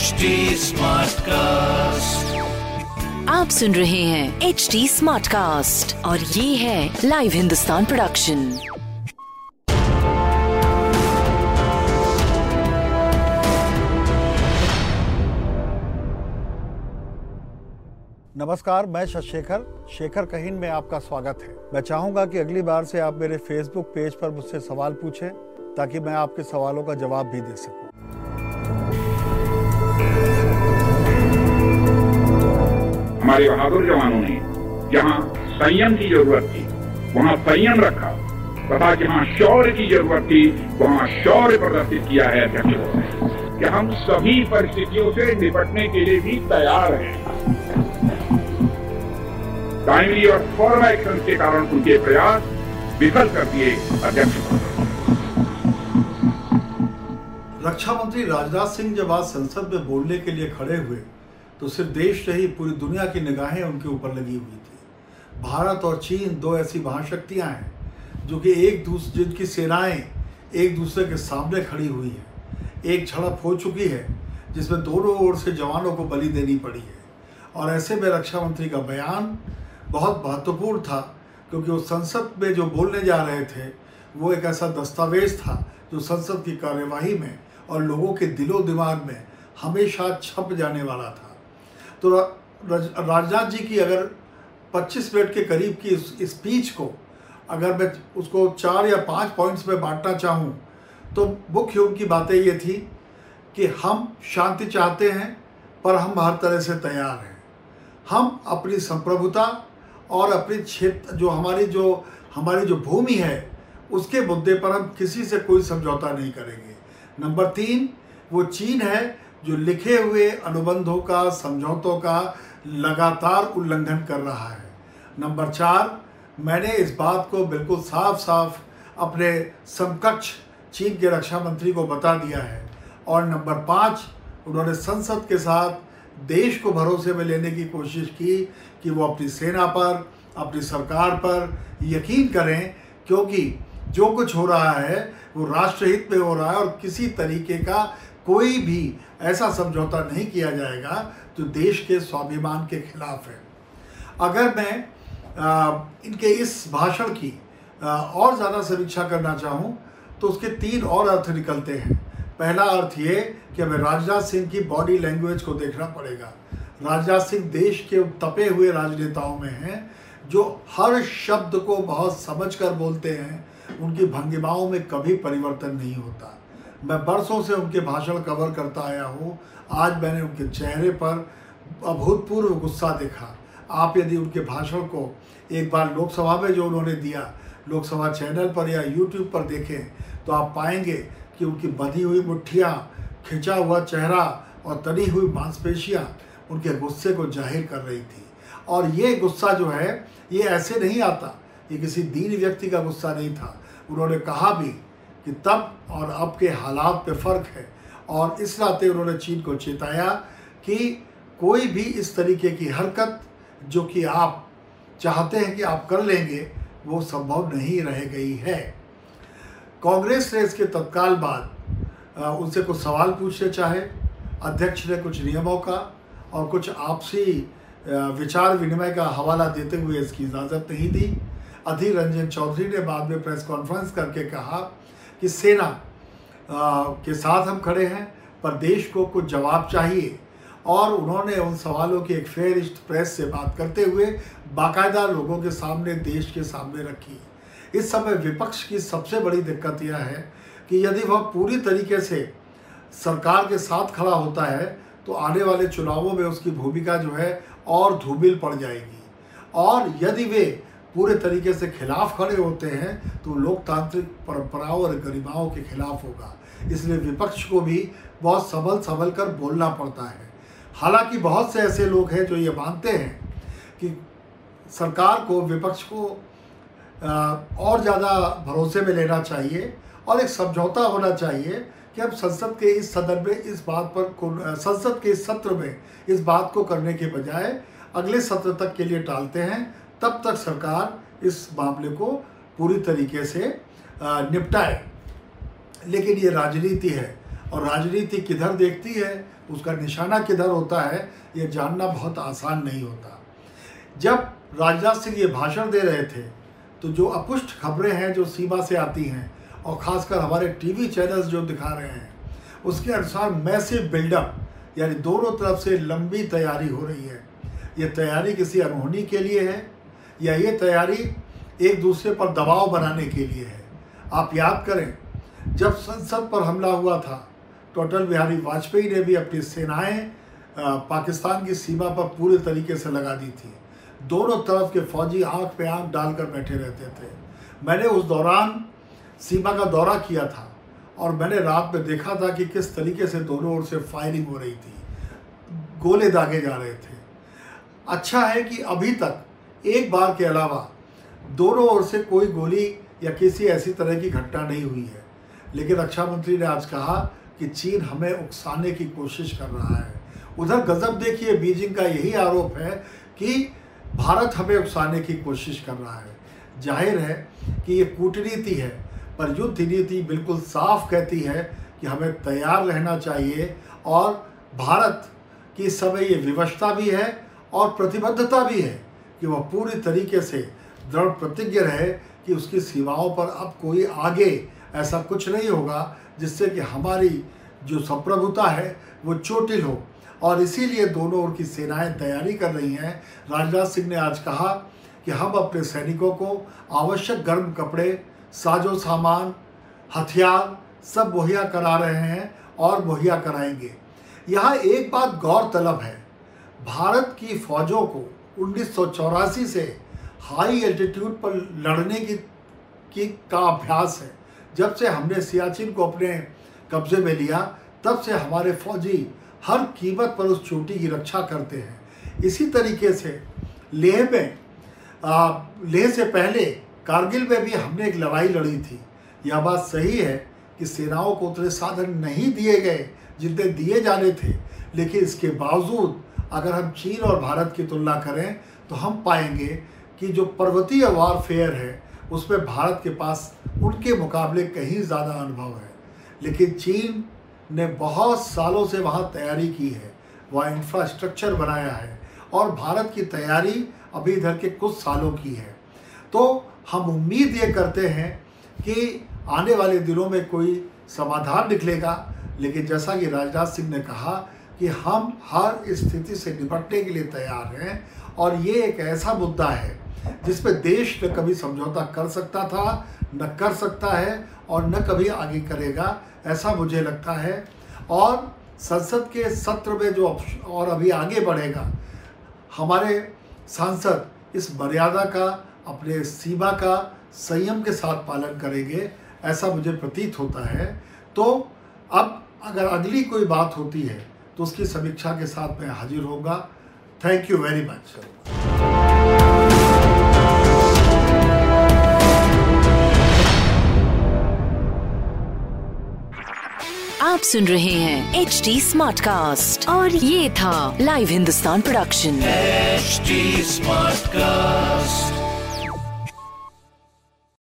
HD Smartcast. आप सुन रहे हैं एच डी स्मार्ट कास्ट और ये है लाइव हिंदुस्तान प्रोडक्शन नमस्कार मैं शशेखर शेखर कहीन में आपका स्वागत है मैं चाहूँगा कि अगली बार से आप मेरे फेसबुक पेज पर मुझसे सवाल पूछें ताकि मैं आपके सवालों का जवाब भी दे सकूँ। हमारे बहादुर जवानों ने जहाँ संयम की ज़रूरत थी, वहाँ संयम रखा, तथा जहाँ शौर्य की ज़रूरत थी, वहाँ शौर्य प्रदर्शित किया है अध्यक्षों कि हम सभी परिस्थितियों से निपटने के लिए भी तैयार हैं। टाइमली और फॉर्म एक्शन के कारण उनके प्रयास विफल कर दिए अध्यक्ष रक्षा मंत्री राजनाथ सिंह जब आज संसद में बोलने के लिए खड़े हुए तो सिर्फ़ देश नहीं पूरी दुनिया की निगाहें उनके ऊपर लगी हुई थी। भारत और चीन दो ऐसी महाशक्तियाँ हैं, जो कि एक दूसरे जिनकी सेनाएँ एक दूसरे के सामने खड़ी हुई हैं। एक झड़प हो चुकी है, जिसमें दोनों ओर से जवानों को बलि देनी पड़ी है। और ऐसे में रक्षा मंत्री का बयान बहुत महत्वपूर्ण था, क्योंकि वो संसद में जो बोलने जा रहे थे, वो एक ऐसा दस्तावेज़ था, जो संसद की कार्यवाही में और लोगों के दिलो दिमाग में हमेशा छप जाने वाला था। तो राजनाथ जी की अगर 25 मिनट के करीब की स्पीच को अगर मैं उसको चार या पाँच पॉइंट्स में बांटना चाहूँ तो मुख्य उनकी बातें ये थी कि हम शांति चाहते हैं, पर हम हर तरह से तैयार हैं। हम अपनी संप्रभुता और अपनी क्षेत्र, जो हमारी जो हमारी जो भूमि है, उसके मुद्दे पर हम किसी से कोई समझौता नहीं करेंगे। नंबर तीन, वो चीन है जो लिखे हुए अनुबंधों का, समझौतों का लगातार उल्लंघन कर रहा है। नंबर चार, मैंने इस बात को बिल्कुल साफ़ साफ़ अपने समकक्ष चीन के रक्षा मंत्री को बता दिया है। और नंबर पाँच, उन्होंने संसद के साथ देश को भरोसे में लेने की कोशिश की कि वो अपनी सेना पर, अपनी सरकार पर यकीन करें, क्योंकि जो कुछ हो रहा है वो राष्ट्रहित में हो रहा है और किसी तरीके का कोई भी ऐसा समझौता नहीं किया जाएगा जो देश के स्वाभिमान के खिलाफ है। अगर मैं आ, इनके इस भाषण की आ, और ज़्यादा समीक्षा करना चाहूँ तो उसके तीन और अर्थ निकलते हैं। पहला अर्थ ये कि हमें राजनाथ सिंह की बॉडी लैंग्वेज को देखना पड़ेगा। राजनाथ सिंह देश के तपे हुए राजनेताओं में हैं जो हर शब्द को बहुत समझ कर बोलते हैं। उनकी भंगिमाओं में कभी परिवर्तन नहीं होता। मैं बरसों से उनके भाषण कवर करता आया हूँ। आज मैंने उनके चेहरे पर अभूतपूर्व गुस्सा देखा। आप यदि उनके भाषण को एक बार लोकसभा में जो उन्होंने दिया, लोकसभा चैनल पर या यूट्यूब पर देखें तो आप पाएँगे कि उनकी बंधी हुई मुठ्ठियाँ खिंचा हुआ चेहरा और तनी हुई मांसपेशियाँ उनके गुस्से को ज़ाहिर कर रही थी। और ये गुस्सा जो है, ये ऐसे नहीं आता। ये किसी दीन व्यक्ति का गुस्सा नहीं था। उन्होंने कहा भी कि तब और अब के हालात पे फ़र्क है। और इस नाते उन्होंने चीन को चेताया कि कोई भी इस तरीके की हरकत जो कि आप चाहते हैं कि आप कर लेंगे, वो संभव नहीं रह गई है। कांग्रेस ने इसके तत्काल बाद उनसे कुछ सवाल पूछने चाहे, अध्यक्ष ने कुछ नियमों का और कुछ आपसी विचार विनिमय का हवाला देते हुए इसकी इजाज़त नहीं दी। अधीर रंजन चौधरी ने बाद में प्रेस कॉन्फ्रेंस करके कहा कि सेना अ, के साथ हम खड़े हैं पर देश को कुछ जवाब चाहिए। और उन्होंने उन सवालों की एक फेयरिस्ट प्रेस से बात करते हुए बाकायदा लोगों के सामने देश के सामने रखी। इस समय विपक्ष की सबसे बड़ी दिक्कत यह है कि यदि वह पूरी तरीके से सरकार के साथ खड़ा होता है तो आने वाले चुनावों में उसकी भूमिका जो है और धूमिल पड़ जाएगी। और यदि वे पूरे तरीके से खिलाफ खड़े होते हैं तो लोकतांत्रिक परंपराओं और गरिमाओं के खिलाफ होगा। इसलिए विपक्ष को भी बहुत संभल संभल कर बोलना पड़ता है। हालाँकि बहुत से ऐसे लोग हैं जो ये मानते हैं कि सरकार को, विपक्ष को और ज़्यादा भरोसे में लेना चाहिए और एक समझौता होना चाहिए कि हम संसद के इस सदन में इस बात पर संसद के इस सत्र में इस बात को करने के बजाय अगले सत्र तक के लिए टालते हैं तब तक सरकार इस मामले को पूरी तरीके से निपटाए। लेकिन ये राजनीति है और राजनीति किधर देखती है, उसका निशाना किधर होता है, ये जानना बहुत आसान नहीं होता। जब राजनाथ सिंह ये भाषण दे रहे थे तो जो अपुष्ट खबरें हैं जो सीमा से आती हैं, और ख़ासकर हमारे टीवी चैनल्स जो दिखा रहे हैं, उसके अनुसार मैसिव बिल्डअप, यानी दोनों तरफ़ से लंबी तैयारी हो रही है। ये तैयारी किसी अनहोनी के लिए है या ये तैयारी एक दूसरे पर दबाव बनाने के लिए है। आप याद करें, जब संसद पर हमला हुआ था तो अटल बिहारी वाजपेयी ने भी अपनी सेनाएँ पाकिस्तान की सीमा पर पूरे तरीके से लगा दी थी। दोनों तरफ़ के फौजी आँख पे आँख डालकर बैठे रहते थे। मैंने उस दौरान सीमा का दौरा किया था और मैंने रात में देखा था कि किस तरीके से दोनों ओर से फायरिंग हो रही थी। गोले दागे जा रहे थे। अच्छा है कि अभी तक एक बार के अलावा, दोनों ओर से कोई गोली या किसी ऐसी तरह की घटना नहीं हुई है। लेकिन रक्षा मंत्री ने आज कहा कि चीन हमें उकसाने की कोशिश कर रहा है। उधर गजब देखिए, बीजिंग का यही आरोप है कि भारत हमें उकसाने की कोशिश कर रहा है। ज़ाहिर है कि ये कूटनीति है, पर युद्ध नीति बिल्कुल साफ़ कहती है कि हमें तैयार रहना चाहिए और भारत की समय ये विवशता भी है और प्रतिबद्धता भी है। कि वह पूरी तरीके से दृढ़ प्रतिज्ञ रहे कि उसकी सीमाओं पर अब कोई आगे ऐसा कुछ नहीं होगा, जिससे कि हमारी जो संप्रभुता है वो चोटिल हो। और इसीलिए दोनों ओर की सेनाएँ तैयारी कर रही हैं। राजनाथ सिंह ने आज कहा कि हम अपने सैनिकों को आवश्यक गर्म कपड़े, साजो सामान, हथियार सब मुहैया करा रहे हैं और मुहैया कराएँगे। यहाँ एक बात गौरतलब है। भारत की फौजों को उन्नीस सौ चौरासी से हाई एल्टीट्यूड पर लड़ने की, की का अभ्यास है। जब से हमने सियाचिन को अपने कब्जे में लिया तब से हमारे फौजी हर कीमत पर उस चोटी की रक्षा करते हैं। इसी तरीके से लेह में लेह से पहले कारगिल में भी हमने एक लड़ाई लड़ी थी। यह बात सही है कि सेनाओं को उतने साधन नहीं दिए गए जितने दिए जाने थे लेकिन इसके बावजूद अगर हम चीन और भारत की तुलना करें तो हम पाएँगे कि जो पर्वतीय वारफेयर है, उसमें भारत के पास उनके मुकाबले कहीं ज़्यादा अनुभव है। लेकिन चीन ने बहुत सालों से वहाँ तैयारी की है, वहाँ इंफ्रास्ट्रक्चर बनाया है, और भारत की तैयारी अभी इधर के कुछ सालों की है। तो हम उम्मीद ये करते हैं कि आने वाले दिनों में कोई समाधान निकलेगा, लेकिन जैसा कि राजनाथ सिंह ने कहा कि हम हर स्थिति से निपटने के लिए तैयार हैं। और ये एक ऐसा मुद्दा है, जिस जिसमें देश न कभी समझौता कर सकता था, न कर सकता है और न कभी आगे करेगा, ऐसा मुझे लगता है। और संसद के सत्र में जो और अभी आगे बढ़ेगा, हमारे सांसद इस मर्यादा का, अपने सीमा का संयम के साथ पालन करेंगे, ऐसा मुझे प्रतीत होता है। तो अब अगर अगली कोई बात होती है तो उसकी समीक्षा के साथ मैं हाजिर होगा थैंक यू वेरी मच आप सुन रहे हैं एच डी स्मार्ट कास्ट और ये था live Hindustan production HD smart cast